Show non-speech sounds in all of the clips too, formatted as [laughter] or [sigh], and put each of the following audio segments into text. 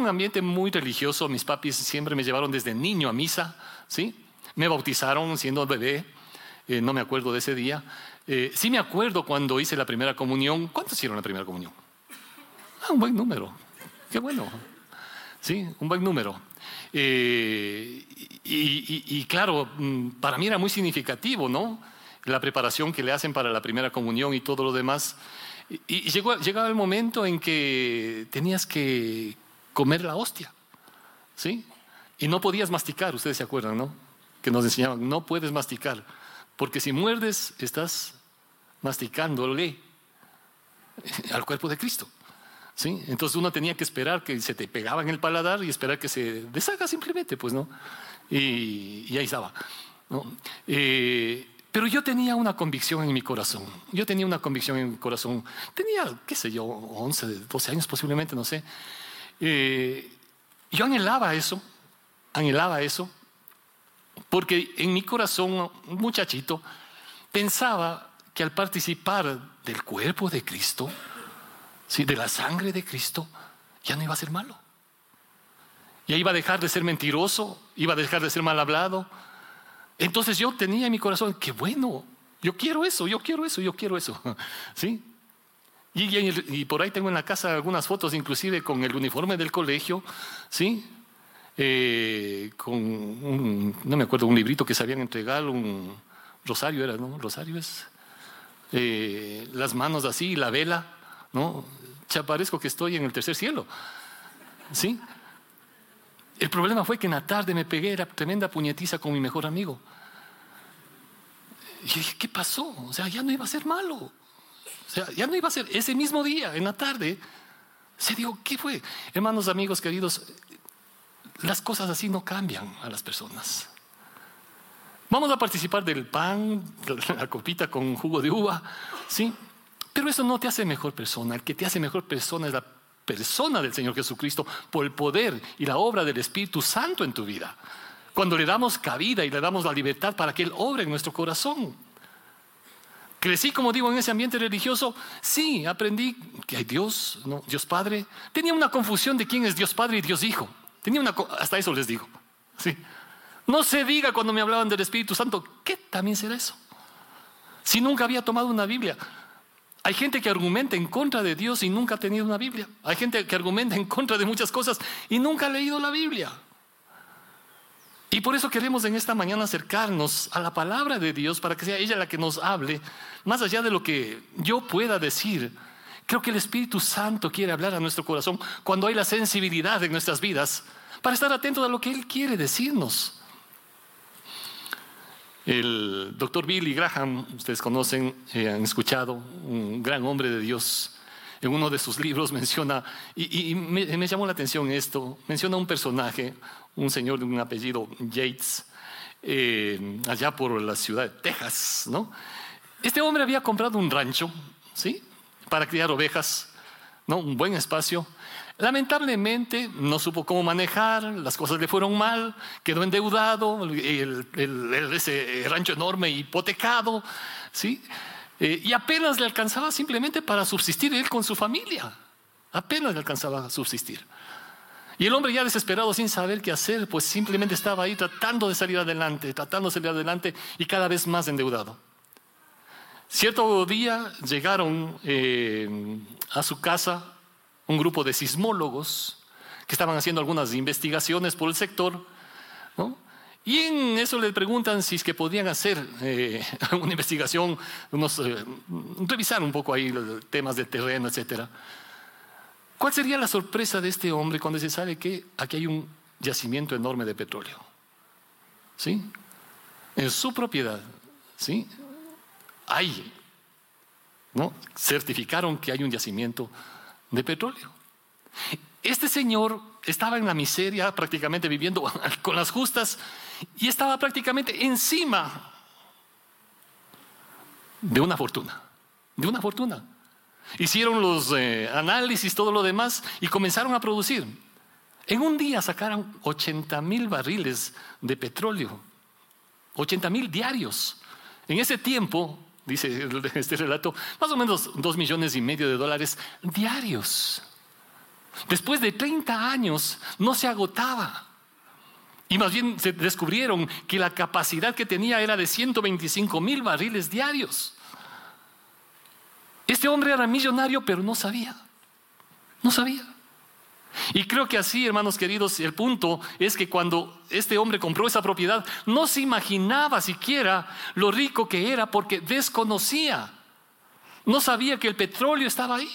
un ambiente muy religioso. Mis papis siempre me llevaron desde niño a misa, ¿sí? Me bautizaron siendo bebé, eh, no me acuerdo de ese día. Eh, sí me acuerdo cuando hice la primera comunión. ¿Cuántos hicieron la primera comunión? Ah, un buen número. Qué bueno. Sí, un buen número. Eh, y, claro, mm, para mí era muy significativo, ¿no? La preparación que le hacen para la primera comunión y todo lo demás. Y, llegó, llegaba el momento en que tenías que comer la hostia, ¿sí? Y no podías masticar, ustedes se acuerdan, ¿no? Que nos enseñaban, no puedes masticar, porque si muerdes, estás masticándole [laughs] al cuerpo de Cristo. ¿Sí? Entonces uno tenía que esperar que se te pegaba en el paladar y esperar que se deshaga simplemente, pues, ¿no? Y, ahí estaba. Eh, pero yo tenía una convicción en mi corazón. Yo tenía una convicción en mi corazón. Tenía, qué sé yo, 11, 12 años posiblemente, no sé. Eh, yo anhelaba eso, anhelaba eso, porque en mi corazón, un muchachito, pensaba que al participar del cuerpo de Cristo, de la sangre de Cristo, ya no iba a ser malo. Ya iba a dejar de ser mentiroso, iba a dejar de ser mal hablado. Entonces yo tenía en mi corazón, qué bueno, yo quiero eso, yo quiero eso, yo quiero eso. [laughs] ¿Sí? Y, por ahí tengo en la casa algunas fotos, inclusive con el uniforme del colegio, ¿sí? Eh, con un, no me acuerdo, un librito que sabían entregar, un rosario era, ¿no? Rosario es. Eh, las manos así, la vela, ¿no? Ya que estoy en el tercer cielo. ¿Sí? El problema fue que en la tarde me pegué la tremenda puñetiza con mi mejor amigo. Y dije, ¿qué pasó? O sea, ya no iba a ser malo. O sea, ya no iba a ser ese mismo día, en la tarde. Se dijo, ¿qué fue? Hermanos, amigos, queridos, las cosas así no cambian a las personas. Vamos a participar del pan, [laughs] la copita con jugo de uva, ¿sí? Pero eso no te hace mejor persona. El que te hace mejor persona es la persona del Señor Jesucristo por el poder y la obra del Espíritu Santo en tu vida. Cuando le damos cabida y le damos la libertad para que Él obre en nuestro corazón. Crecí, como digo, en ese ambiente religioso. Sí, aprendí que hay Dios, ¿no? Dios Padre. Tenía una confusión de quién es Dios Padre y Dios Hijo. Tenía una, hasta eso les digo. Sí. No se diga cuando me hablaban del Espíritu Santo, ¿qué también será eso? Si nunca había tomado una Biblia. Hay gente que argumenta en contra de Dios y nunca ha tenido una Biblia. Hay gente que argumenta en contra de muchas cosas y nunca ha leído la Biblia. Y por eso queremos en esta mañana acercarnos a la palabra de Dios para que sea ella la que nos hable, más allá de lo que yo pueda decir. Creo que el Espíritu Santo quiere hablar a nuestro corazón cuando hay la sensibilidad en nuestras vidas para estar atentos a lo que Él quiere decirnos. El doctor Billy Graham, ustedes conocen, eh, han escuchado, un gran hombre de Dios, en uno de sus libros [laughs] menciona, y, me, llamó la atención esto, menciona un personaje, un señor de un apellido Yates, eh, allá por la ciudad de Texas, ¿no? Este hombre había comprado un rancho, ¿sí? Para criar ovejas, ¿no? Un buen espacio. Lamentablemente no supo cómo manejar, las cosas le fueron mal, quedó endeudado, el, ese rancho enorme hipotecado, ¿sí? Eh, y apenas le alcanzaba simplemente para subsistir él con su familia, apenas le alcanzaba a subsistir. Y el hombre ya desesperado, sin saber qué hacer, pues simplemente estaba ahí tratando de salir adelante, tratando de salir adelante y cada vez más endeudado. Cierto día llegaron eh, a su casa un grupo de sismólogos que estaban haciendo algunas investigaciones por el sector, y en eso le preguntan si es que podrían hacer eh, [laughs] una investigación, unos, eh, revisar un poco ahí los temas de terreno, etc. ¿Cuál sería la sorpresa de este hombre cuando se sabe que aquí hay un yacimiento enorme de petróleo? ¿Sí? En su propiedad, ¿sí? Hay, ¿no? Certificaron que hay un yacimiento de petróleo. Este señor estaba en la miseria, prácticamente viviendo [laughs] con las justas, y estaba prácticamente encima de una fortuna, de una fortuna. Hicieron los eh, análisis, todo lo demás, y comenzaron a producir. En un día sacaron 80 mil barriles de petróleo, 80 mil diarios. En ese tiempo, dice este relato, más o menos dos millones y medio de dólares diarios. Después de 30 años no se agotaba. Y más bien se descubrieron que la capacidad que tenía era de 125 mil barriles diarios. Este hombre era millonario, pero no sabía. No sabía. Y creo que así, hermanos queridos, el punto es que cuando este hombre compró esa propiedad, no se imaginaba siquiera lo rico que era porque desconocía. No sabía que el petróleo estaba ahí.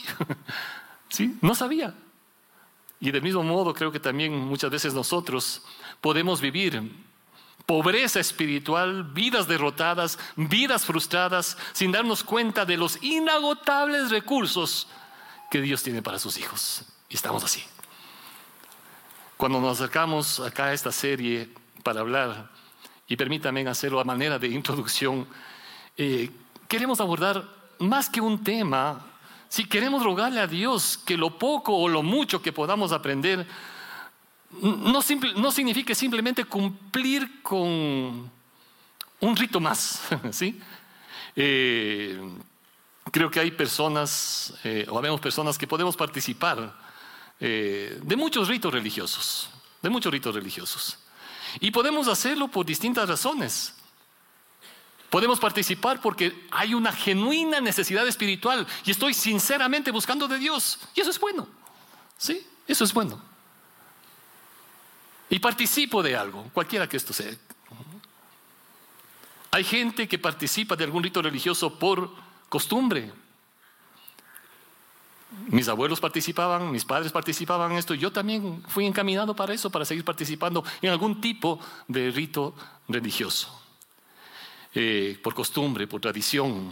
[laughs] ¿Sí? No sabía. Y del mismo modo creo que también muchas veces nosotros podemos vivir pobreza espiritual, vidas derrotadas, vidas frustradas, sin darnos cuenta de los inagotables recursos que Dios tiene para sus hijos. Y estamos así. Cuando nos acercamos acá a esta serie para hablar, y permítanme hacerlo a manera de introducción, eh, queremos abordar más que un tema, si queremos rogarle a Dios que lo poco o lo mucho que podamos aprender, no, no signifique simplemente cumplir con un rito más, [laughs] ¿sí? Eh, creo que hay personas, eh, o habemos personas que podemos participar eh, de muchos ritos religiosos, de muchos ritos religiosos. Y podemos hacerlo por distintas razones. Podemos participar porque hay una genuina necesidad espiritual y estoy sinceramente buscando de Dios. Y eso es bueno. ¿Sí? Eso es bueno. Y participo de algo, cualquiera que esto sea. Hay gente que participa de algún rito religioso por costumbre, mis abuelos participaban, mis padres participaban en esto, yo también fui encaminado para eso, para seguir participando en algún tipo de rito religioso, eh, por costumbre, por tradición.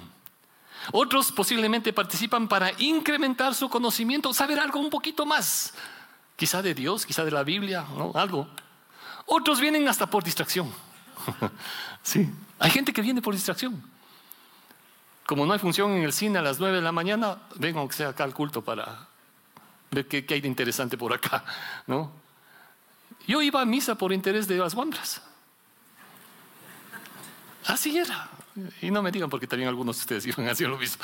Otros posiblemente participan para incrementar su conocimiento, saber algo un poquito más, quizá de Dios, quizá de la Biblia, ¿no? algo. Otros vienen hasta por distracción. [laughs] sí, hay gente que viene por distracción como no hay función en el cine a las 9 de la mañana, vengo aunque sea acá al culto para ver qué, hay de interesante por acá. [laughs] ¿no? Yo iba a misa por interés de las guambras. Así era. Y no me digan porque también algunos de ustedes [laughs] iban hacer lo mismo.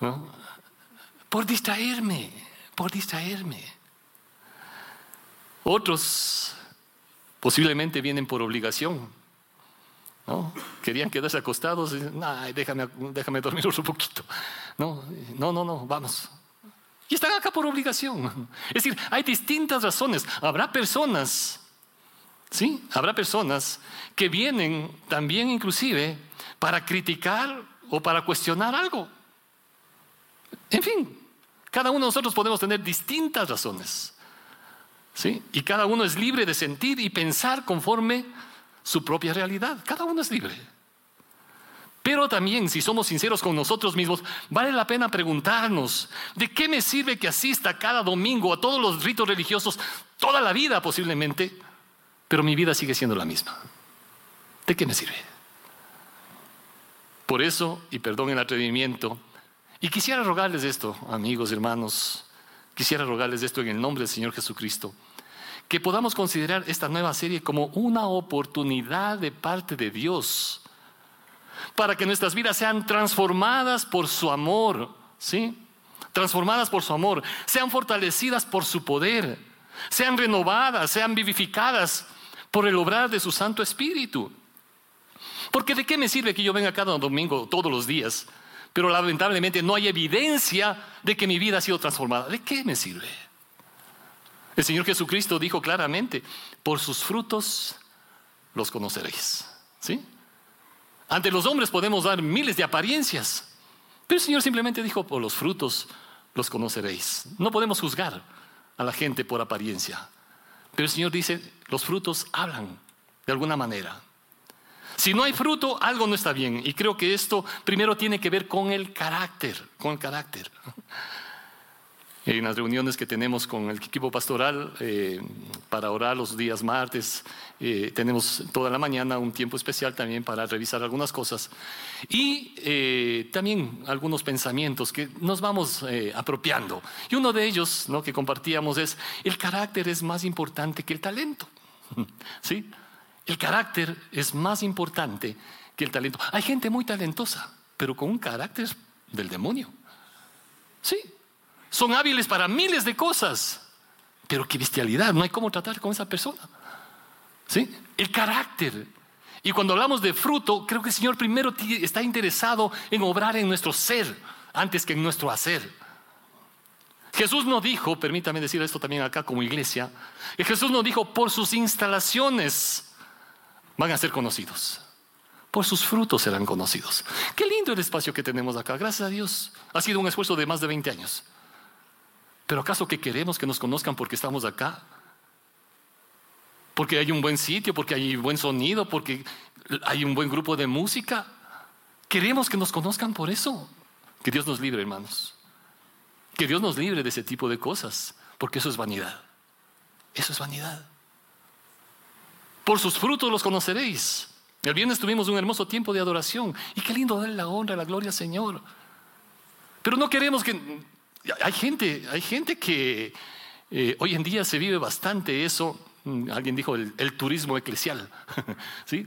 ¿no? Por distraerme, por distraerme. Otros posiblemente vienen por obligación. ¿no? Querían quedarse acostados, y, déjame, déjame dormir un poquito. No, no, no, no, vamos. Y están acá por obligación. Es decir, hay distintas razones. Habrá personas, ¿sí? Habrá personas que vienen también inclusive para criticar o para cuestionar algo. En fin, cada uno de nosotros podemos tener distintas razones. Y cada uno es libre de sentir y pensar conforme su propia realidad. Cada uno es libre. Pero también, si somos sinceros con nosotros mismos, vale la pena preguntarnos, ¿de qué me sirve que asista cada domingo a todos los ritos religiosos toda la vida posiblemente, pero mi vida sigue siendo la misma? ¿De qué me sirve? Por eso, y perdón el atrevimiento, y quisiera rogarles esto, amigos, hermanos, quisiera rogarles esto en el nombre del Señor Jesucristo que podamos considerar esta nueva serie como una oportunidad de parte de Dios para que nuestras vidas sean transformadas por su amor, ¿sí? Transformadas por su amor, sean fortalecidas por su poder, sean renovadas, sean vivificadas por el obrar de su Santo Espíritu. Porque de qué me sirve que yo venga cada domingo todos los días, pero lamentablemente no hay evidencia de que mi vida ha sido transformada? ¿De qué me sirve? El Señor Jesucristo dijo claramente, por sus frutos los conoceréis. ¿Sí? Ante los hombres podemos dar miles de apariencias, pero el Señor simplemente dijo, por los frutos los conoceréis. No podemos juzgar a la gente por apariencia, pero el Señor dice, los frutos hablan de alguna manera. Si no hay fruto, algo no está bien. Y creo que esto primero tiene que ver con el carácter, con el carácter en las reuniones que tenemos con el equipo pastoral eh, para orar los días martes. Eh, tenemos toda la mañana un tiempo especial también para revisar algunas cosas y eh, también algunos pensamientos que nos vamos apropiando. Y uno de ellos ¿no? que compartíamos es, el carácter es más importante que el talento. [laughs] ¿Sí? El carácter es más importante que el talento. Hay gente muy talentosa, pero con un carácter del demonio. Sí, son hábiles para miles de cosas. Pero qué bestialidad, no hay cómo tratar con esa persona. ¿Sí? El carácter. Y cuando hablamos de fruto, creo que el Señor primero está interesado en obrar en nuestro ser antes que en nuestro hacer. Jesús no dijo, permítame decir esto también acá como iglesia, Jesús no dijo, por sus instalaciones van a ser conocidos. Por sus frutos serán conocidos. Qué lindo el espacio que tenemos acá. Gracias a Dios. Ha sido un esfuerzo de más de 20 años. Pero ¿acaso que queremos que nos conozcan porque estamos acá? Porque hay un buen sitio, porque hay buen sonido, porque hay un buen grupo de música. Queremos que nos conozcan por eso. Que Dios nos libre, hermanos. Que Dios nos libre de ese tipo de cosas, porque eso es vanidad. Eso es vanidad. Por sus frutos los conoceréis. El viernes tuvimos un hermoso tiempo de adoración y qué lindo darle la honra, la gloria al Señor. Pero no queremos que... Hay gente, hay gente que eh, hoy en día se vive bastante eso. Mm, alguien dijo el, turismo eclesial. [laughs] ¿Sí?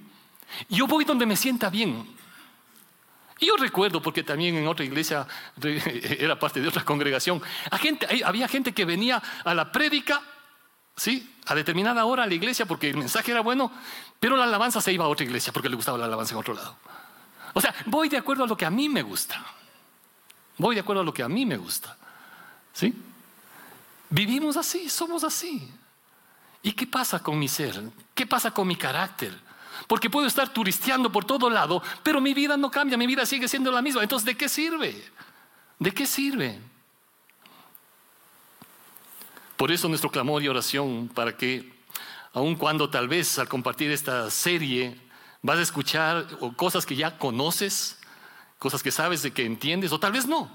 Yo voy donde me sienta bien. Y yo recuerdo, porque también en otra iglesia [laughs] era parte de otra congregación, había gente que venía a la prédica, ¿sí? a determinada hora a la iglesia porque el mensaje era bueno, pero la alabanza se iba a otra iglesia porque le gustaba la alabanza en otro lado. O sea, voy de acuerdo a lo que a mí me gusta. Voy de acuerdo a lo que a mí me gusta. ¿Sí? Vivimos así, somos así. ¿Y qué pasa con mi ser? ¿Qué pasa con mi carácter? Porque puedo estar turisteando por todo lado, pero mi vida no cambia, mi vida sigue siendo la misma. Entonces, ¿de qué sirve? ¿De qué sirve? Por eso nuestro clamor y oración para que, aun cuando tal vez al compartir esta serie vas a escuchar cosas que ya conoces, cosas que sabes de que entiendes, o tal vez no,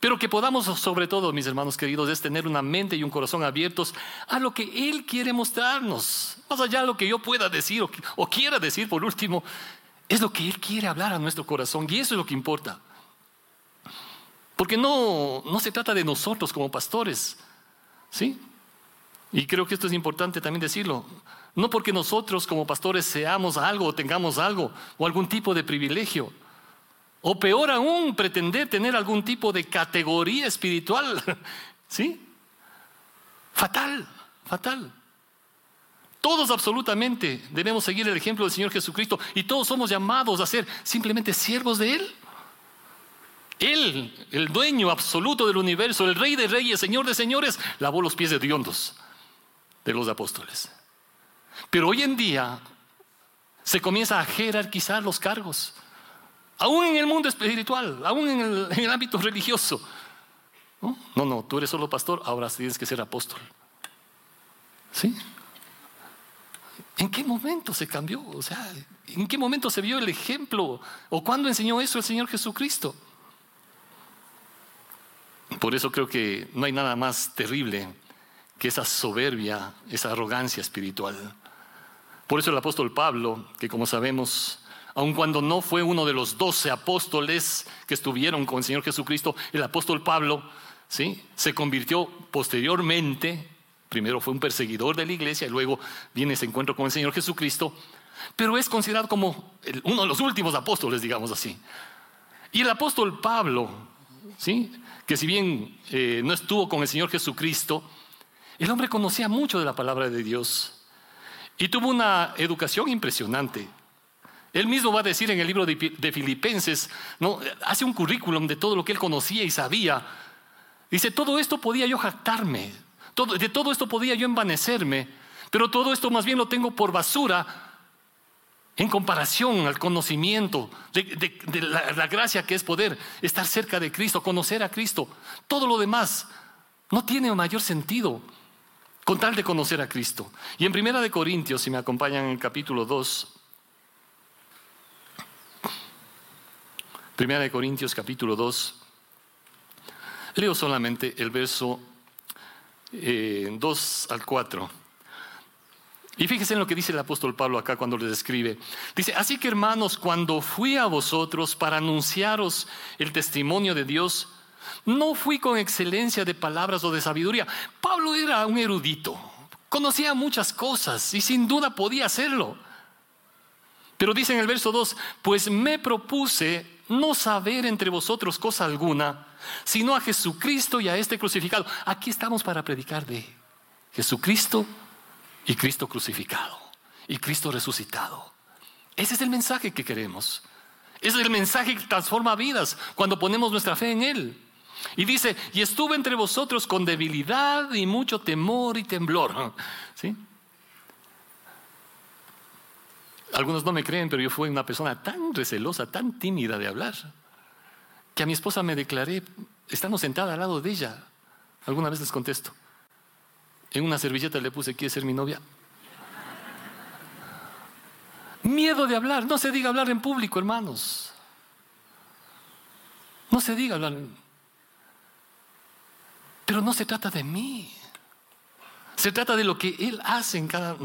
pero que podamos, sobre todo, mis hermanos queridos, es tener una mente y un corazón abiertos a lo que Él quiere mostrarnos. Más allá de lo que yo pueda decir o, quiera decir, por último, es lo que Él quiere hablar a nuestro corazón y eso es lo que importa. Porque no, no se trata de nosotros como pastores, ¿sí? Y creo que esto es importante también decirlo. No porque nosotros como pastores seamos algo o tengamos algo o algún tipo de privilegio o peor aún, pretender tener algún tipo de categoría espiritual. [laughs] ¿Sí? Fatal, fatal. Todos absolutamente debemos seguir el ejemplo del Señor Jesucristo y todos somos llamados a ser simplemente siervos de Él. Él, el dueño absoluto del universo, el rey de reyes, señor de señores, lavó los pies de diondos de los apóstoles. Pero hoy en día se comienza a jerarquizar los cargos aún en el mundo espiritual, aún en el, ámbito religioso. ¿No? no, tú eres solo pastor, ahora tienes que ser apóstol. ¿Sí? ¿En qué momento se cambió? O sea, ¿en qué momento se vio el ejemplo? ¿O cuándo enseñó eso el Señor Jesucristo? Por eso creo que no hay nada más terrible que esa soberbia, esa arrogancia espiritual. Por eso el apóstol Pablo, que como sabemos aun cuando no fue uno de los doce apóstoles que estuvieron con el Señor Jesucristo, el apóstol Pablo, ¿sí? se convirtió posteriormente, primero fue un perseguidor de la iglesia y luego viene ese encuentro con el Señor Jesucristo, pero es considerado como uno de los últimos apóstoles, digamos así. Y el apóstol Pablo, ¿sí? que si bien eh, no estuvo con el Señor Jesucristo, el hombre conocía mucho de la palabra de Dios y tuvo una educación impresionante. Él mismo va a decir en el libro de, Filipenses, ¿no? hace un currículum de todo lo que él conocía y sabía. Dice, todo esto podía yo jactarme, de todo esto podía yo envanecerme, pero todo esto más bien lo tengo por basura en comparación al conocimiento de, la, gracia que es poder estar cerca de Cristo, conocer a Cristo. Todo lo demás no tiene mayor sentido con tal de conocer a Cristo. Y en Primera de Corintios, si me acompañan en el capítulo 2, Primera de Corintios capítulo 2. Leo solamente el verso 2 eh, al 4. Y fíjense en lo que dice el apóstol Pablo acá cuando les escribe. Dice, así que hermanos, cuando fui a vosotros para anunciaros el testimonio de Dios, no fui con excelencia de palabras o de sabiduría. Pablo era un erudito, conocía muchas cosas y sin duda podía hacerlo. Pero dice en el verso 2, pues me propuse no saber entre vosotros cosa alguna, sino a Jesucristo y a este crucificado. Aquí estamos para predicar de Jesucristo y Cristo crucificado y Cristo resucitado. Ese es el mensaje que queremos. Ese es el mensaje que transforma vidas cuando ponemos nuestra fe en Él. Y dice, y estuve entre vosotros con debilidad y mucho temor y temblor. ¿Sí? Algunos no me creen, pero yo fui una persona tan recelosa, tan tímida de hablar, que a mi esposa me declaré, estando sentada al lado de ella, alguna vez les contesto, en una servilleta le puse, ¿quiere ser mi novia? Miedo de hablar, no se diga hablar en público, hermanos. No se diga hablar. Pero no se trata de mí. Se trata de lo que Él hace en cada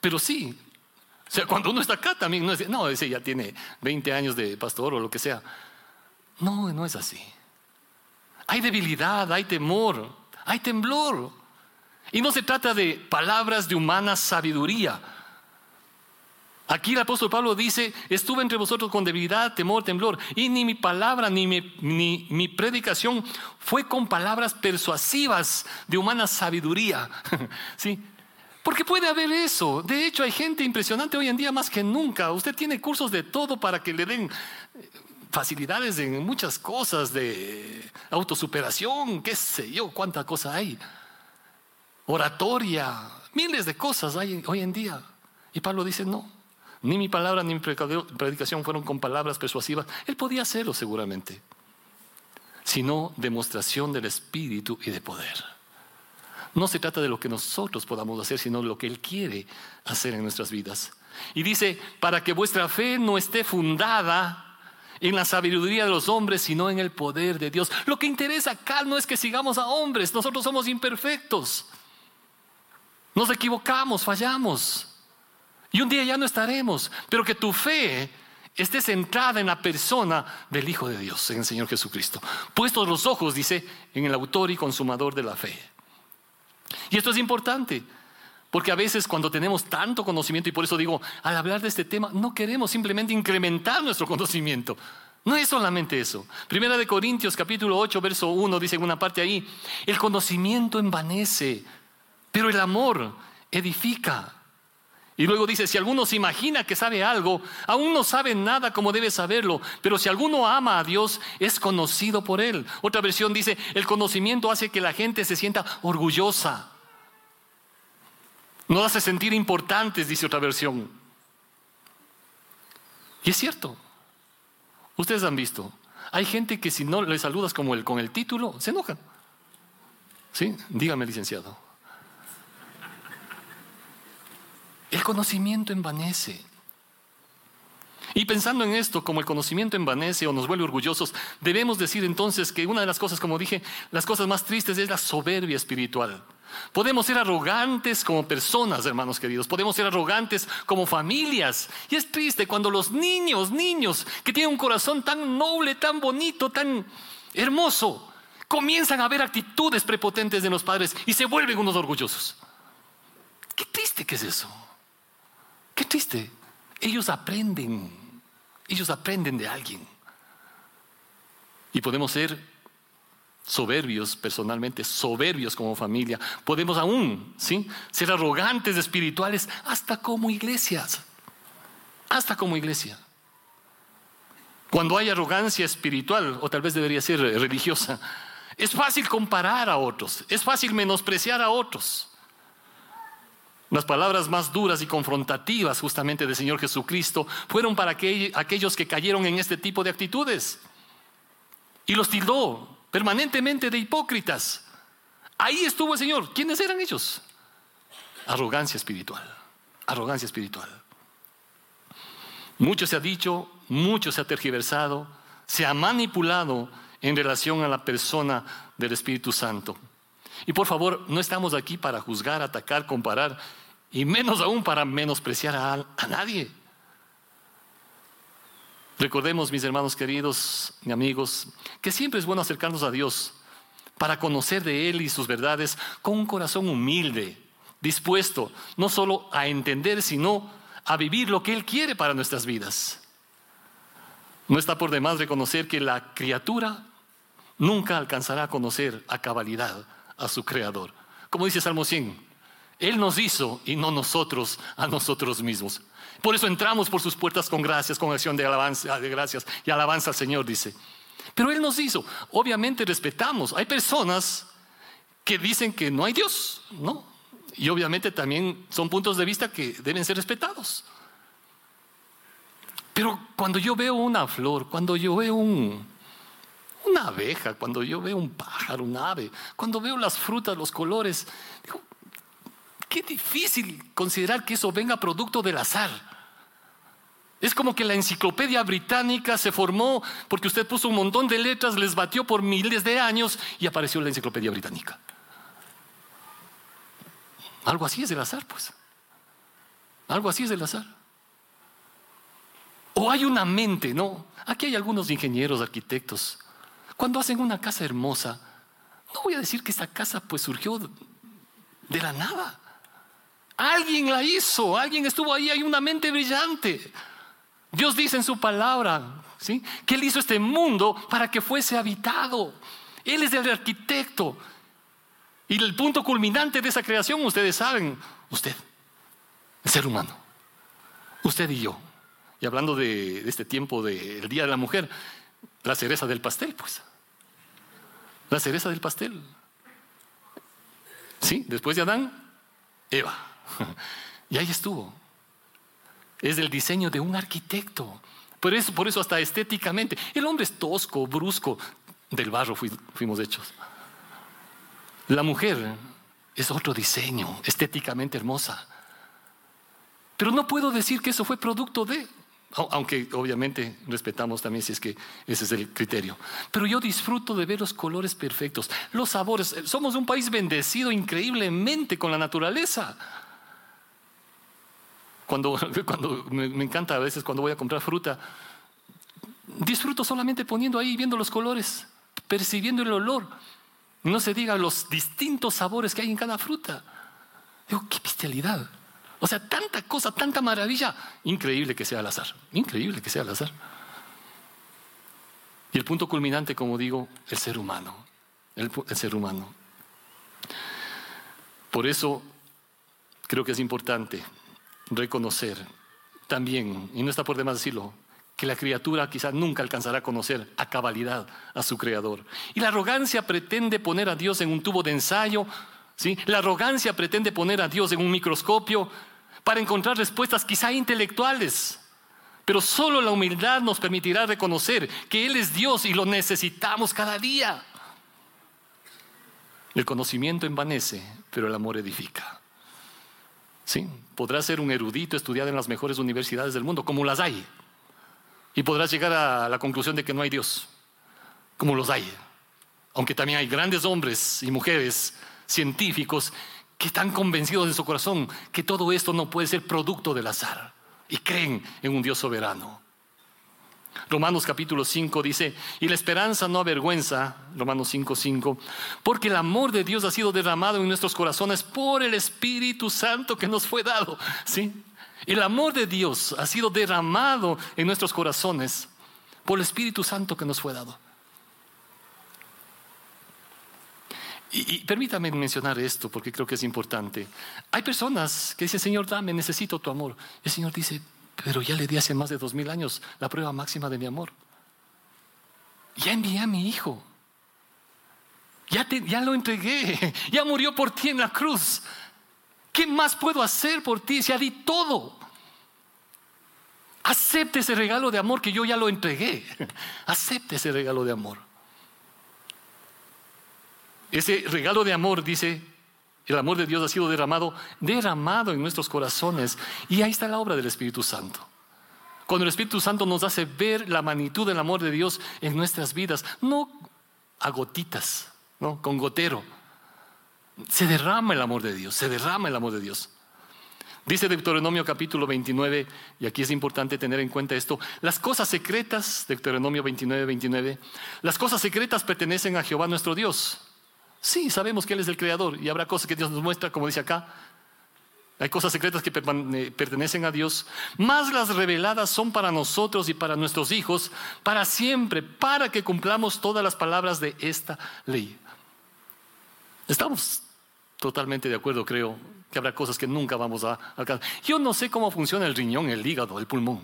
Pero sí, o sea, cuando uno está acá también, no, es, no, ese ya tiene 20 años de pastor o lo que sea. No, no es así. Hay debilidad, hay temor, hay temblor. Y no se trata de palabras de humana sabiduría. Aquí el apóstol Pablo dice, estuve entre vosotros con debilidad, temor, temblor, y ni mi palabra ni mi, ni mi predicación fue con palabras persuasivas de humana sabiduría. [laughs] ¿Sí? Porque puede haber eso. De hecho, hay gente impresionante hoy en día más que nunca. Usted tiene cursos de todo para que le den eh, facilidades en muchas cosas de autosuperación, qué sé yo, cuánta cosa hay. Oratoria, miles de cosas hay hoy en día. Y Pablo dice, no, ni mi palabra ni mi predicación fueron con palabras persuasivas. Él podía hacerlo seguramente, sino demostración del Espíritu y de poder. No se trata de lo que nosotros podamos hacer, sino lo que Él quiere hacer en nuestras vidas. Y dice, para que vuestra fe no esté fundada en la sabiduría de los hombres, sino en el poder de Dios. Lo que interesa acá no es que sigamos a hombres, nosotros somos imperfectos. Nos equivocamos, fallamos. Y un día ya no estaremos, pero que tu fe esté centrada en la persona del Hijo de Dios, en el Señor Jesucristo. Puestos los ojos, dice, en el autor y consumador de la fe. Y esto es importante, porque a veces cuando tenemos tanto conocimiento, y por eso digo, al hablar de este tema, no queremos simplemente incrementar nuestro conocimiento. No es solamente eso. Primera de Corintios capítulo 8, verso 1 dice en una parte ahí, el conocimiento envanece, pero el amor edifica. Y luego dice, si alguno se imagina que sabe algo, aún no sabe nada como debe saberlo, pero si alguno ama a Dios, es conocido por Él. Otra versión dice, el conocimiento hace que la gente se sienta orgullosa. Nos hace sentir importantes, dice otra versión. Y es cierto. Ustedes han visto, hay gente que si no le saludas como el, con el título, se enojan. ¿Sí? Dígame, licenciado. El conocimiento envanece. Y pensando en esto, como el conocimiento envanece o nos vuelve orgullosos, debemos decir entonces que una de las cosas, como dije, las cosas más tristes es la soberbia espiritual. Podemos ser arrogantes como personas, hermanos queridos. Podemos ser arrogantes como familias. Y es triste cuando los niños, niños que tienen un corazón tan noble, tan bonito, tan hermoso, comienzan a ver actitudes prepotentes de los padres y se vuelven unos orgullosos. Qué triste que es eso. Qué triste. Ellos aprenden, ellos aprenden de alguien. Y podemos ser soberbios personalmente, soberbios como familia. Podemos aún, ¿sí? Ser arrogantes espirituales hasta como iglesias. Hasta como iglesia. Cuando hay arrogancia espiritual, o tal vez debería ser religiosa, es fácil comparar a otros, es fácil menospreciar a otros. Las palabras más duras y confrontativas justamente del Señor Jesucristo fueron para aquellos que cayeron en este tipo de actitudes. Y los tildó permanentemente de hipócritas. Ahí estuvo el Señor. ¿Quiénes eran ellos? Arrogancia espiritual. Arrogancia espiritual. Mucho se ha dicho, mucho se ha tergiversado, se ha manipulado en relación a la persona del Espíritu Santo. Y por favor, no estamos aquí para juzgar, atacar, comparar y menos aún para menospreciar a, nadie. Recordemos, mis hermanos queridos y amigos, que siempre es bueno acercarnos a Dios para conocer de Él y sus verdades con un corazón humilde, dispuesto no solo a entender, sino a vivir lo que Él quiere para nuestras vidas. No está por demás reconocer que la criatura nunca alcanzará a conocer a cabalidad a su creador. Como dice Salmo 100, Él nos hizo y no nosotros a nosotros mismos. Por eso entramos por sus puertas con gracias, con acción de alabanza, de gracias y alabanza al Señor, dice. Pero Él nos hizo. Obviamente respetamos. Hay personas que dicen que no hay Dios, ¿no? Y obviamente también son puntos de vista que deben ser respetados. Pero cuando yo veo una flor, cuando yo veo un, una abeja, cuando yo veo un pájaro, un ave, cuando veo las frutas, los colores, digo, qué difícil considerar que eso venga producto del azar. Es como que la enciclopedia británica se formó porque usted puso un montón de letras, les batió por miles de años y apareció la enciclopedia británica. Algo así es el azar, pues. Algo así es el azar. O hay una mente, ¿no? Aquí hay algunos ingenieros, arquitectos. Cuando hacen una casa hermosa, no voy a decir que esa casa pues surgió de la nada. Alguien la hizo, alguien estuvo ahí, hay una mente brillante. Dios dice en su palabra, ¿sí? Que Él hizo este mundo para que fuese habitado. Él es el arquitecto. Y el punto culminante de esa creación, ustedes saben, usted, el ser humano, usted y yo. Y hablando de, este tiempo del Día de la Mujer, la cereza del pastel, pues. La cereza del pastel. Sí, después de Adán, Eva. [laughs] Y ahí estuvo. Es el diseño de un arquitecto. Por eso, por eso hasta estéticamente. El hombre es tosco, brusco. Del barro fuimos hechos. La mujer es otro diseño, estéticamente hermosa. Pero no puedo decir que eso fue producto de, aunque obviamente respetamos también si es que ese es el criterio. Pero yo disfruto de ver los colores perfectos, los sabores. Somos un país bendecido increíblemente con la naturaleza. Cuando, [laughs] cuando me, encanta a veces cuando voy a comprar fruta, disfruto solamente poniendo ahí, viendo los colores, percibiendo el olor. No se diga los distintos sabores que hay en cada fruta. Digo, qué bestialidad. O sea, tanta cosa, tanta maravilla. Increíble que sea al azar. Increíble que sea al azar. Y el punto culminante, como digo, el ser humano. El ser humano. Por eso creo que es importante reconocer también, y no está por demás decirlo, que la criatura quizás nunca alcanzará a conocer a cabalidad a su creador. Y la arrogancia pretende poner a Dios en un tubo de ensayo, ¿sí? La arrogancia pretende poner a Dios en un microscopio para encontrar respuestas quizá intelectuales. Pero solo la humildad nos permitirá reconocer que Él es Dios y lo necesitamos cada día. El conocimiento envanece, pero el amor edifica. ¿Sí? Podrás ser un erudito, estudiado en las mejores universidades del mundo, como las hay. Y podrás llegar a la conclusión de que no hay Dios, como los hay. Aunque también hay grandes hombres y mujeres científicos que están convencidos en su corazón que todo esto no puede ser producto del azar y creen en un Dios soberano. Romanos capítulo 5 dice, y la esperanza no avergüenza, Romanos 5, 5, porque el amor de Dios ha sido derramado en nuestros corazones por el Espíritu Santo que nos fue dado. ¿Sí? El amor de Dios ha sido derramado en nuestros corazones por el Espíritu Santo que nos fue dado. Y, permítame mencionar esto porque creo que es importante. Hay personas que dicen, Señor, dame, necesito tu amor. Y el Señor dice, pero ya le di hace más de dos mil años la prueba máxima de mi amor. Ya envié a mi hijo. Ya, ya lo entregué. Ya murió por ti en la cruz. ¿Qué más puedo hacer por ti? Si di todo. Acepte ese regalo de amor que yo ya lo entregué. Acepte ese regalo de amor. Ese regalo de amor, dice, el amor de Dios ha sido derramado, derramado en nuestros corazones. Y ahí está la obra del Espíritu Santo. Cuando el Espíritu Santo nos hace ver la magnitud del amor de Dios en nuestras vidas, no a gotitas, no con gotero, se derrama el amor de Dios, se derrama el amor de Dios. Dice Deuteronomio capítulo 29, y aquí es importante tener en cuenta esto, las cosas secretas, Deuteronomio 29, 29, las cosas secretas pertenecen a Jehová nuestro Dios. Sí, sabemos que Él es el creador y habrá cosas que Dios nos muestra, como dice acá, hay cosas secretas que eh, pertenecen a Dios, más las reveladas son para nosotros y para nuestros hijos, para siempre, para que cumplamos todas las palabras de esta ley. Estamos totalmente de acuerdo, creo, que habrá cosas que nunca vamos a alcanzar. Yo no sé cómo funciona el riñón, el hígado, el pulmón.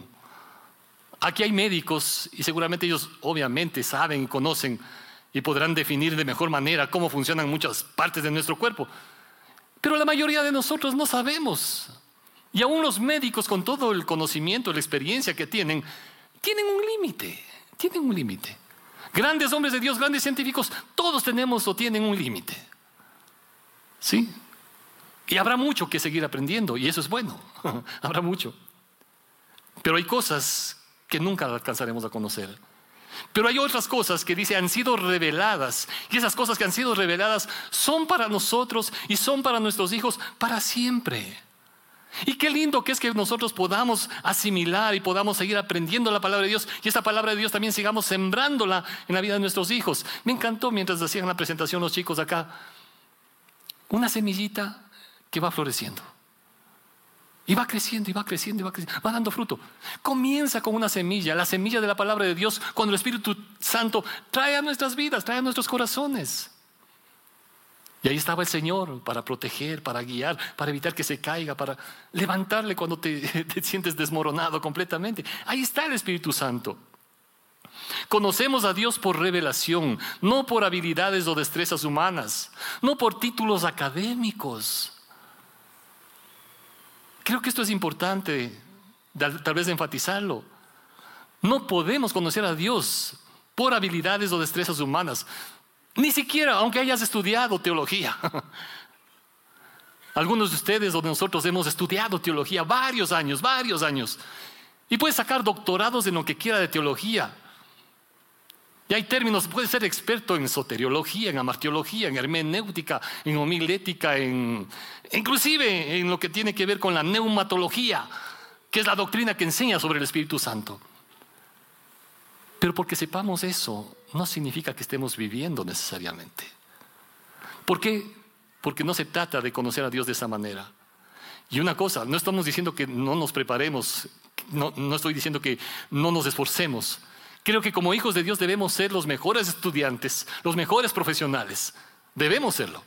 Aquí hay médicos y seguramente ellos obviamente saben y conocen y podrán definir de mejor manera cómo funcionan muchas partes de nuestro cuerpo. Pero la mayoría de nosotros no sabemos. Y aún los médicos, con todo el conocimiento, la experiencia que tienen, tienen un límite, tienen un límite. Grandes hombres de Dios, grandes científicos, todos tenemos o tienen un límite. ¿Sí? Y habrá mucho que seguir aprendiendo, y eso es bueno, [laughs] habrá mucho. Pero hay cosas que nunca alcanzaremos a conocer. Pero hay otras cosas que dice han sido reveladas. Y esas cosas que han sido reveladas son para nosotros y son para nuestros hijos para siempre. Y qué lindo que es que nosotros podamos asimilar y podamos seguir aprendiendo la palabra de Dios y esta palabra de Dios también sigamos sembrándola en la vida de nuestros hijos. Me encantó mientras hacían la presentación los chicos acá, una semillita que va floreciendo. Y va creciendo, y va creciendo, y va creciendo, va dando fruto. Comienza con una semilla, la semilla de la palabra de Dios, cuando el Espíritu Santo trae a nuestras vidas, trae a nuestros corazones. Y ahí estaba el Señor para proteger, para guiar, para evitar que se caiga, para levantarle cuando te, [laughs] te sientes desmoronado completamente. Ahí está el Espíritu Santo. Conocemos a Dios por revelación, no por habilidades o destrezas humanas, no por títulos académicos. Creo que esto es importante, tal vez enfatizarlo. No podemos conocer a Dios por habilidades o destrezas humanas, ni siquiera aunque hayas estudiado teología. [laughs] Algunos de ustedes o de nosotros hemos estudiado teología varios años, varios años. Y puedes sacar doctorados en lo que quiera de teología. Y hay términos, puede ser experto en soteriología, en amartiología, en hermenéutica, en homilética, en, inclusive en lo que tiene que ver con la neumatología, que es la doctrina que enseña sobre el Espíritu Santo. Pero porque sepamos eso, no significa que estemos viviendo necesariamente. ¿Por qué? Porque no se trata de conocer a Dios de esa manera. Y una cosa, no estamos diciendo que no nos preparemos, no, no estoy diciendo que no nos esforcemos. Creo que como hijos de Dios debemos ser los mejores estudiantes, los mejores profesionales. Debemos serlo.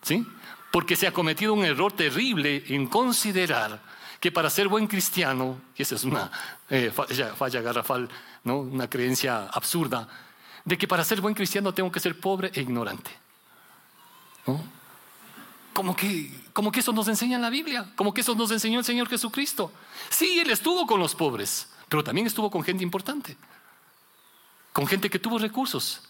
¿Sí? Porque se ha cometido un error terrible en considerar que para ser buen cristiano, y esa es una eh, falla, garrafal, ¿no? una creencia absurda, de que para ser buen cristiano tengo que ser pobre e ignorante. Como que, como que eso nos enseña en la Biblia, como que eso nos enseñó el Señor Jesucristo. Sí, Él estuvo con los pobres, pero también estuvo con gente importante con gente que tuvo recursos.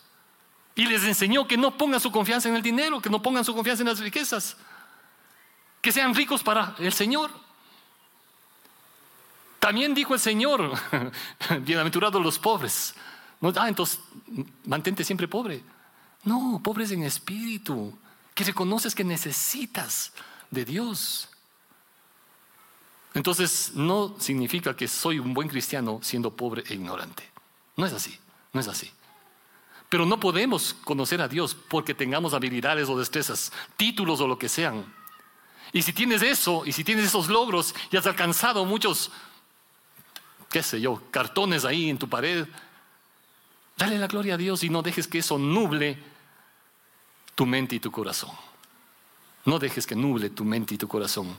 Y les enseñó que no pongan su confianza en el dinero, que no pongan su confianza en las riquezas, que sean ricos para el Señor. También dijo el Señor, [laughs] bienaventurados los pobres. Ah, entonces, mantente siempre pobre. No, pobres en espíritu, que reconoces que necesitas de Dios. Entonces, no significa que soy un buen cristiano siendo pobre e ignorante. No es así. No es así. Pero no podemos conocer a Dios porque tengamos habilidades o destrezas, títulos o lo que sean. Y si tienes eso, y si tienes esos logros y has alcanzado muchos, qué sé yo, cartones ahí en tu pared, dale la gloria a Dios y no dejes que eso nuble tu mente y tu corazón. No dejes que nuble tu mente y tu corazón.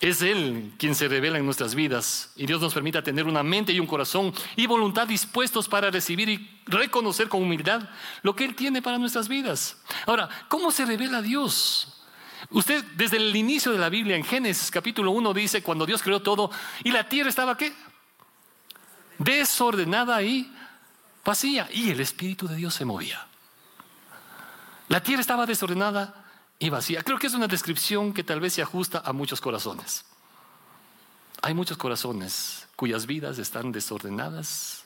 Es Él quien se revela en nuestras vidas y Dios nos permita tener una mente y un corazón y voluntad dispuestos para recibir y reconocer con humildad lo que Él tiene para nuestras vidas. Ahora, ¿cómo se revela Dios? Usted desde el inicio de la Biblia en Génesis capítulo 1 dice cuando Dios creó todo y la tierra estaba qué? Desordenada y vacía y el Espíritu de Dios se movía. La tierra estaba desordenada y vacía. Creo que es una descripción que tal vez se ajusta a muchos corazones. Hay muchos corazones cuyas vidas están desordenadas,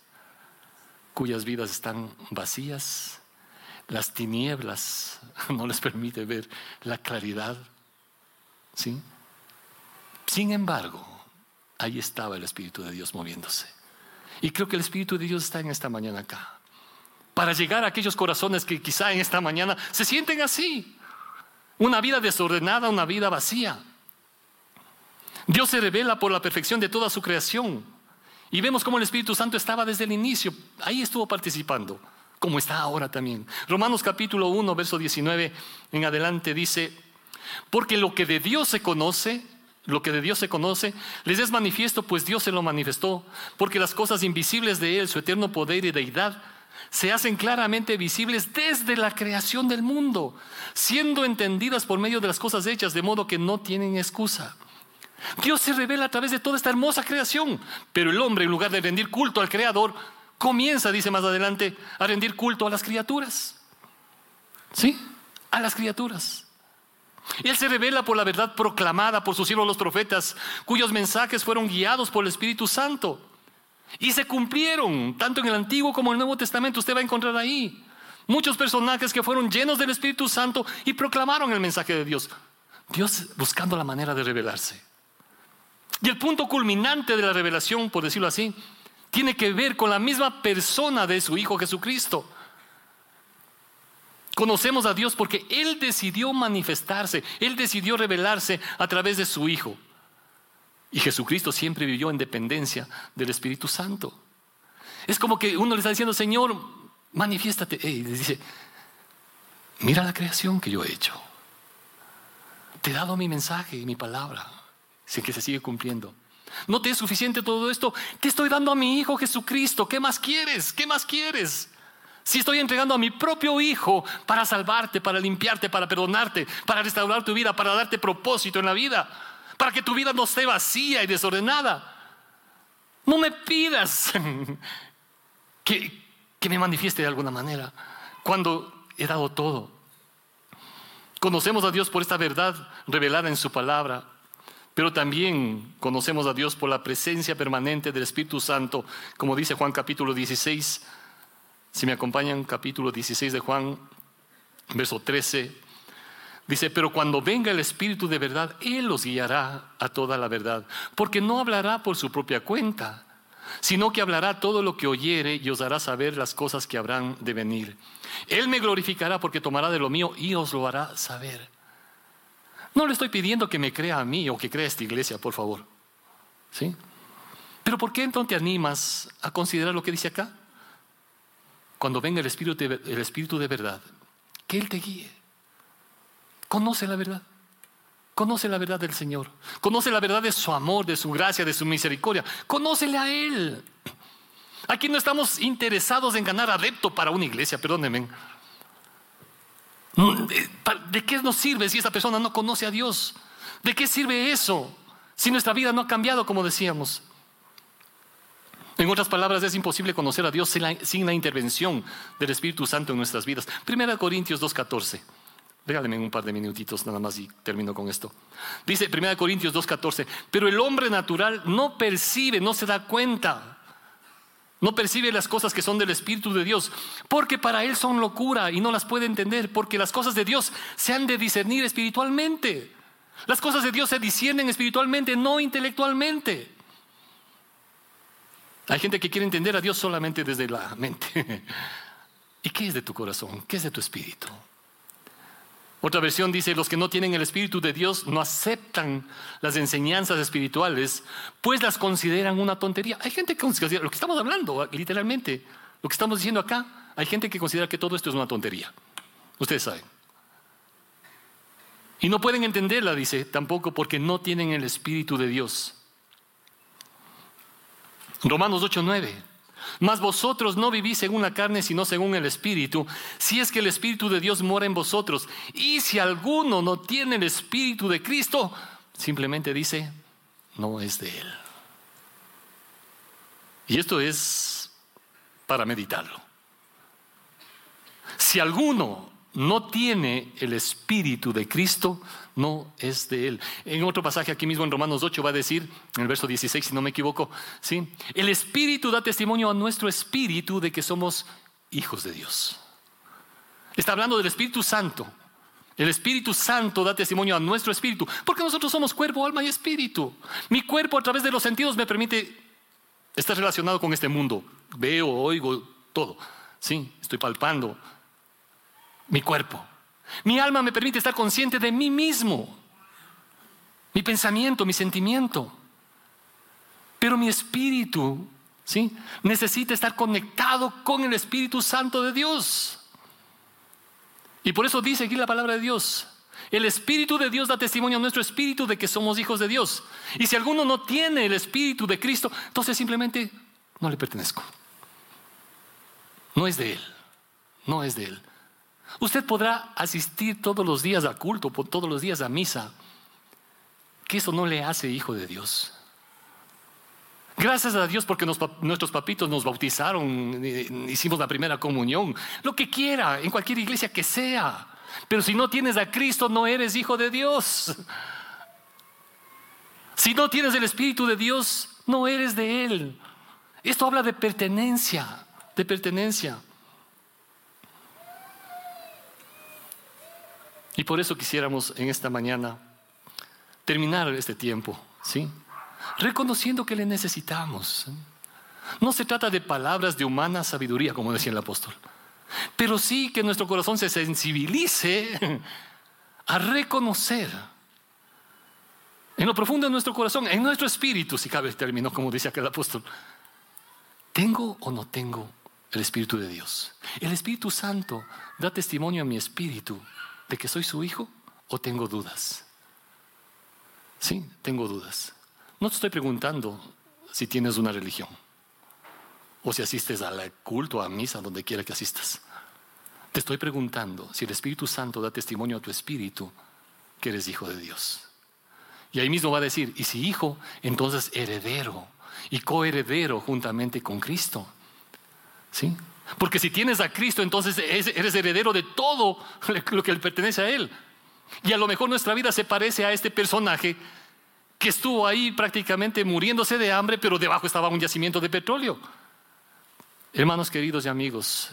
cuyas vidas están vacías. Las tinieblas [laughs] no les permite ver la claridad. ¿Sí? Sin embargo, ahí estaba el Espíritu de Dios moviéndose. Y creo que el Espíritu de Dios está en esta mañana acá. Para llegar a aquellos corazones que quizá en esta mañana se sienten así, una vida desordenada, una vida vacía. Dios se revela por la perfección de toda su creación. Y vemos cómo el Espíritu Santo estaba desde el inicio, ahí estuvo participando, como está ahora también. Romanos capítulo 1, verso 19 en adelante dice, porque lo que de Dios se conoce, lo que de Dios se conoce, les es manifiesto, pues Dios se lo manifestó, porque las cosas invisibles de Él, su eterno poder y deidad, se hacen claramente visibles desde la creación del mundo, siendo entendidas por medio de las cosas hechas, de modo que no tienen excusa. Dios se revela a través de toda esta hermosa creación, pero el hombre en lugar de rendir culto al Creador, comienza, dice más adelante, a rendir culto a las criaturas. ¿Sí? A las criaturas. Él se revela por la verdad proclamada por sus siervos los profetas, cuyos mensajes fueron guiados por el Espíritu Santo. Y se cumplieron, tanto en el Antiguo como en el Nuevo Testamento, usted va a encontrar ahí muchos personajes que fueron llenos del Espíritu Santo y proclamaron el mensaje de Dios. Dios buscando la manera de revelarse. Y el punto culminante de la revelación, por decirlo así, tiene que ver con la misma persona de su Hijo Jesucristo. Conocemos a Dios porque Él decidió manifestarse, Él decidió revelarse a través de su Hijo. Y Jesucristo siempre vivió en dependencia del Espíritu Santo. Es como que uno le está diciendo, Señor, manifiéstate. Y le dice, mira la creación que yo he hecho. Te he dado mi mensaje y mi palabra sin que se sigue cumpliendo. ¿No te es suficiente todo esto? Te estoy dando a mi Hijo Jesucristo. ¿Qué más quieres? ¿Qué más quieres? Si estoy entregando a mi propio Hijo para salvarte, para limpiarte, para perdonarte, para restaurar tu vida, para darte propósito en la vida, para que tu vida no esté vacía y desordenada. No me pidas [laughs] que, que me manifieste de alguna manera cuando he dado todo. Conocemos a Dios por esta verdad revelada en su palabra. Pero también conocemos a Dios por la presencia permanente del Espíritu Santo, como dice Juan capítulo 16. Si me acompañan, capítulo 16 de Juan, verso 13. Dice, pero cuando venga el Espíritu de verdad, Él los guiará a toda la verdad, porque no hablará por su propia cuenta, sino que hablará todo lo que oyere y os hará saber las cosas que habrán de venir. Él me glorificará porque tomará de lo mío y os lo hará saber. No le estoy pidiendo que me crea a mí o que crea esta iglesia, por favor. ¿Sí? Pero ¿por qué entonces te animas a considerar lo que dice acá? Cuando venga el Espíritu de, el Espíritu de verdad, que Él te guíe. Conoce la verdad. Conoce la verdad del Señor. Conoce la verdad de su amor, de su gracia, de su misericordia. Conócele a Él. Aquí no estamos interesados en ganar adepto para una iglesia, perdónenme. ¿De qué nos sirve si esa persona no conoce a Dios? ¿De qué sirve eso si nuestra vida no ha cambiado como decíamos? En otras palabras, es imposible conocer a Dios sin la, intervención del Espíritu Santo en nuestras vidas. Primera Corintios 2.14. Regálenme un par de minutitos nada más y termino con esto. Dice Primera Corintios 2.14, pero el hombre natural no percibe, no se da cuenta no percibe las cosas que son del Espíritu de Dios, porque para él son locura y no las puede entender, porque las cosas de Dios se han de discernir espiritualmente. Las cosas de Dios se disciernen espiritualmente, no intelectualmente. Hay gente que quiere entender a Dios solamente desde la mente. [laughs] ¿Y qué es de tu corazón? ¿Qué es de tu espíritu? Otra versión dice, los que no tienen el Espíritu de Dios no aceptan las enseñanzas espirituales, pues las consideran una tontería. Hay gente que considera, lo que estamos hablando, literalmente, lo que estamos diciendo acá, hay gente que considera que todo esto es una tontería. Ustedes saben. Y no pueden entenderla, dice, tampoco porque no tienen el Espíritu de Dios. Romanos 8:9. Mas vosotros no vivís según la carne, sino según el Espíritu, si es que el Espíritu de Dios mora en vosotros. Y si alguno no tiene el Espíritu de Cristo, simplemente dice, no es de Él. Y esto es para meditarlo. Si alguno no tiene el Espíritu de Cristo, no es de Él. En otro pasaje aquí mismo en Romanos 8 va a decir, en el verso 16, si no me equivoco, ¿sí? el Espíritu da testimonio a nuestro Espíritu de que somos hijos de Dios. Está hablando del Espíritu Santo. El Espíritu Santo da testimonio a nuestro espíritu, porque nosotros somos cuerpo, alma y espíritu. Mi cuerpo a través de los sentidos me permite estar relacionado con este mundo. Veo, oigo, todo. Sí, estoy palpando, mi cuerpo. Mi alma me permite estar consciente de mí mismo. mi pensamiento, mi sentimiento. Pero mi espíritu, ¿sí? Necesita estar conectado con el Espíritu Santo de Dios. Y por eso dice aquí la palabra de Dios. El Espíritu de Dios da testimonio a nuestro espíritu de que somos hijos de Dios. Y si alguno no tiene el Espíritu de Cristo, entonces simplemente no le pertenezco. No es de Él. No es de Él. Usted podrá asistir todos los días a culto, todos los días a misa, que eso no le hace hijo de Dios. Gracias a Dios porque nuestros papitos nos bautizaron, eh, hicimos la primera comunión, lo que quiera, en cualquier iglesia que sea. Pero si no tienes a Cristo, no eres hijo de Dios. Si no tienes el Espíritu de Dios, no eres de Él. Esto habla de pertenencia, de pertenencia. Y por eso quisiéramos en esta mañana terminar este tiempo, ¿sí? Reconociendo que le necesitamos. No se trata de palabras de humana sabiduría, como decía el apóstol, pero sí que nuestro corazón se sensibilice [laughs] a reconocer en lo profundo de nuestro corazón, en nuestro espíritu, si cabe el término, como dice aquel apóstol, ¿tengo o no tengo el Espíritu de Dios? El Espíritu Santo da testimonio a mi espíritu de que soy su hijo o tengo dudas? Sí, tengo dudas. No te estoy preguntando si tienes una religión o si asistes al culto, a misa, donde quiera que asistas. Te estoy preguntando si el Espíritu Santo da testimonio a tu espíritu que eres hijo de Dios. Y ahí mismo va a decir, y si hijo, entonces heredero y coheredero juntamente con Cristo. ¿Sí? Porque si tienes a Cristo, entonces eres heredero de todo lo que le pertenece a Él. Y a lo mejor nuestra vida se parece a este personaje que estuvo ahí prácticamente muriéndose de hambre, pero debajo estaba un yacimiento de petróleo. Hermanos queridos y amigos,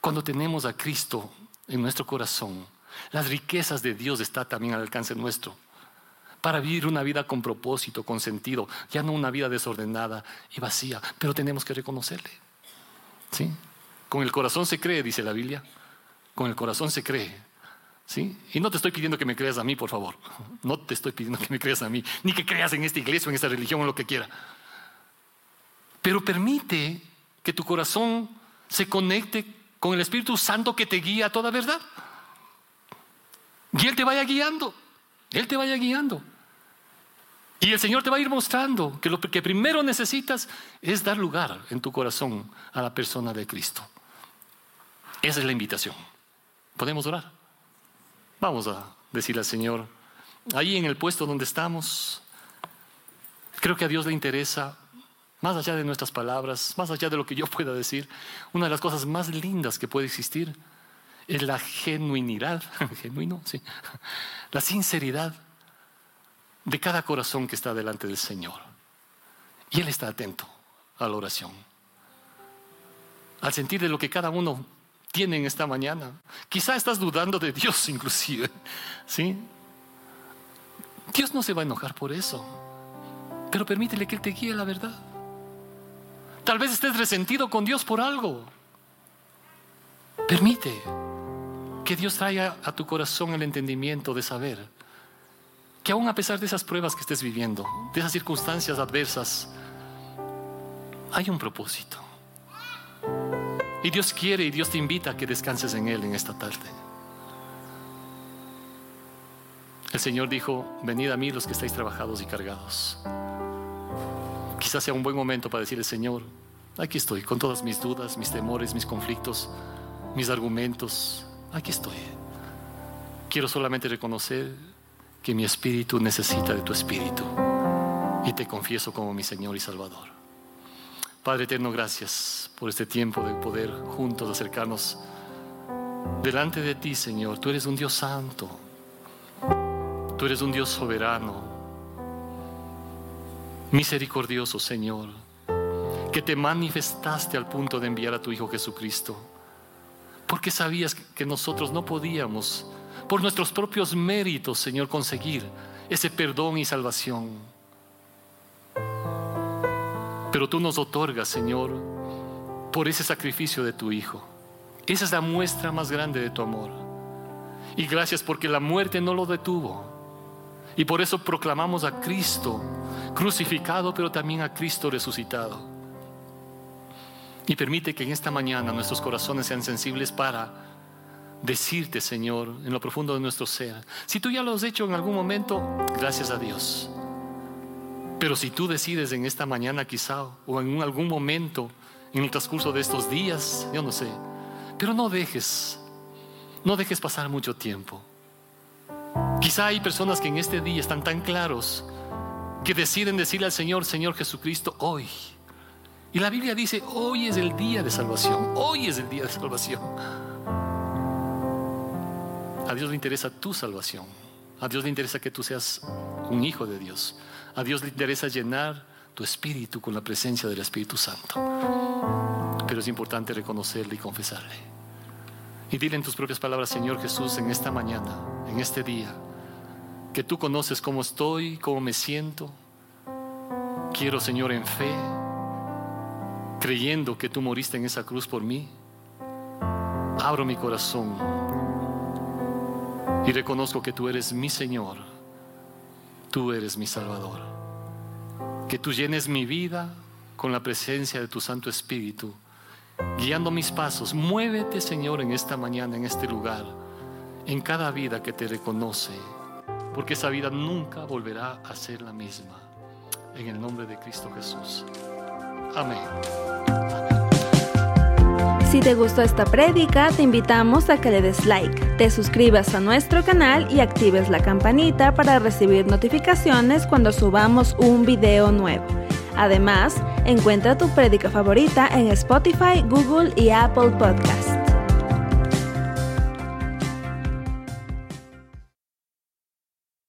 cuando tenemos a Cristo en nuestro corazón, las riquezas de Dios están también al alcance nuestro. Para vivir una vida con propósito, con sentido, ya no una vida desordenada y vacía, pero tenemos que reconocerle. ¿Sí? Con el corazón se cree, dice la Biblia. Con el corazón se cree. ¿Sí? Y no te estoy pidiendo que me creas a mí, por favor. No te estoy pidiendo que me creas a mí, ni que creas en esta iglesia o en esta religión o lo que quiera. Pero permite que tu corazón se conecte con el Espíritu Santo que te guía a toda verdad. Y Él te vaya guiando. Él te vaya guiando. Y el Señor te va a ir mostrando que lo que primero necesitas es dar lugar en tu corazón a la persona de Cristo. Esa es la invitación. ¿Podemos orar? Vamos a decirle al Señor, ahí en el puesto donde estamos, creo que a Dios le interesa, más allá de nuestras palabras, más allá de lo que yo pueda decir, una de las cosas más lindas que puede existir es la genuinidad, [laughs] genuino, sí, la sinceridad de cada corazón que está delante del Señor. Y Él está atento a la oración. Al sentir de lo que cada uno tiene en esta mañana. Quizá estás dudando de Dios inclusive. ¿Sí? Dios no se va a enojar por eso. Pero permítele que Él te guíe la verdad. Tal vez estés resentido con Dios por algo. Permite que Dios traiga a tu corazón el entendimiento de saber que aún a pesar de esas pruebas que estés viviendo, de esas circunstancias adversas, hay un propósito. Y Dios quiere y Dios te invita a que descanses en Él en esta tarde. El Señor dijo, venid a mí los que estáis trabajados y cargados. Quizás sea un buen momento para decirle, Señor, aquí estoy con todas mis dudas, mis temores, mis conflictos, mis argumentos. Aquí estoy. Quiero solamente reconocer que mi espíritu necesita de tu espíritu y te confieso como mi Señor y Salvador. Padre eterno, gracias por este tiempo de poder juntos acercarnos delante de ti, Señor. Tú eres un Dios santo, tú eres un Dios soberano, misericordioso, Señor, que te manifestaste al punto de enviar a tu Hijo Jesucristo, porque sabías que nosotros no podíamos por nuestros propios méritos, Señor, conseguir ese perdón y salvación. Pero tú nos otorgas, Señor, por ese sacrificio de tu Hijo. Esa es la muestra más grande de tu amor. Y gracias porque la muerte no lo detuvo. Y por eso proclamamos a Cristo crucificado, pero también a Cristo resucitado. Y permite que en esta mañana nuestros corazones sean sensibles para decirte, Señor, en lo profundo de nuestro ser. Si tú ya lo has hecho en algún momento, gracias a Dios. Pero si tú decides en esta mañana quizá o en algún momento en el transcurso de estos días, yo no sé, pero no dejes, no dejes pasar mucho tiempo. Quizá hay personas que en este día están tan claros que deciden decirle al Señor, Señor Jesucristo, hoy. Y la Biblia dice, hoy es el día de salvación, hoy es el día de salvación. A Dios le interesa tu salvación, a Dios le interesa que tú seas un hijo de Dios, a Dios le interesa llenar tu espíritu con la presencia del Espíritu Santo. Pero es importante reconocerle y confesarle. Y dile en tus propias palabras, Señor Jesús, en esta mañana, en este día, que tú conoces cómo estoy, cómo me siento. Quiero, Señor, en fe, creyendo que tú moriste en esa cruz por mí, abro mi corazón y reconozco que tú eres mi Señor, tú eres mi Salvador. Que tú llenes mi vida con la presencia de tu Santo Espíritu, guiando mis pasos. Muévete, Señor, en esta mañana, en este lugar, en cada vida que te reconoce porque esa vida nunca volverá a ser la misma. En el nombre de Cristo Jesús. Amén. Si te gustó esta prédica, te invitamos a que le des like, te suscribas a nuestro canal y actives la campanita para recibir notificaciones cuando subamos un video nuevo. Además, encuentra tu prédica favorita en Spotify, Google y Apple Podcasts.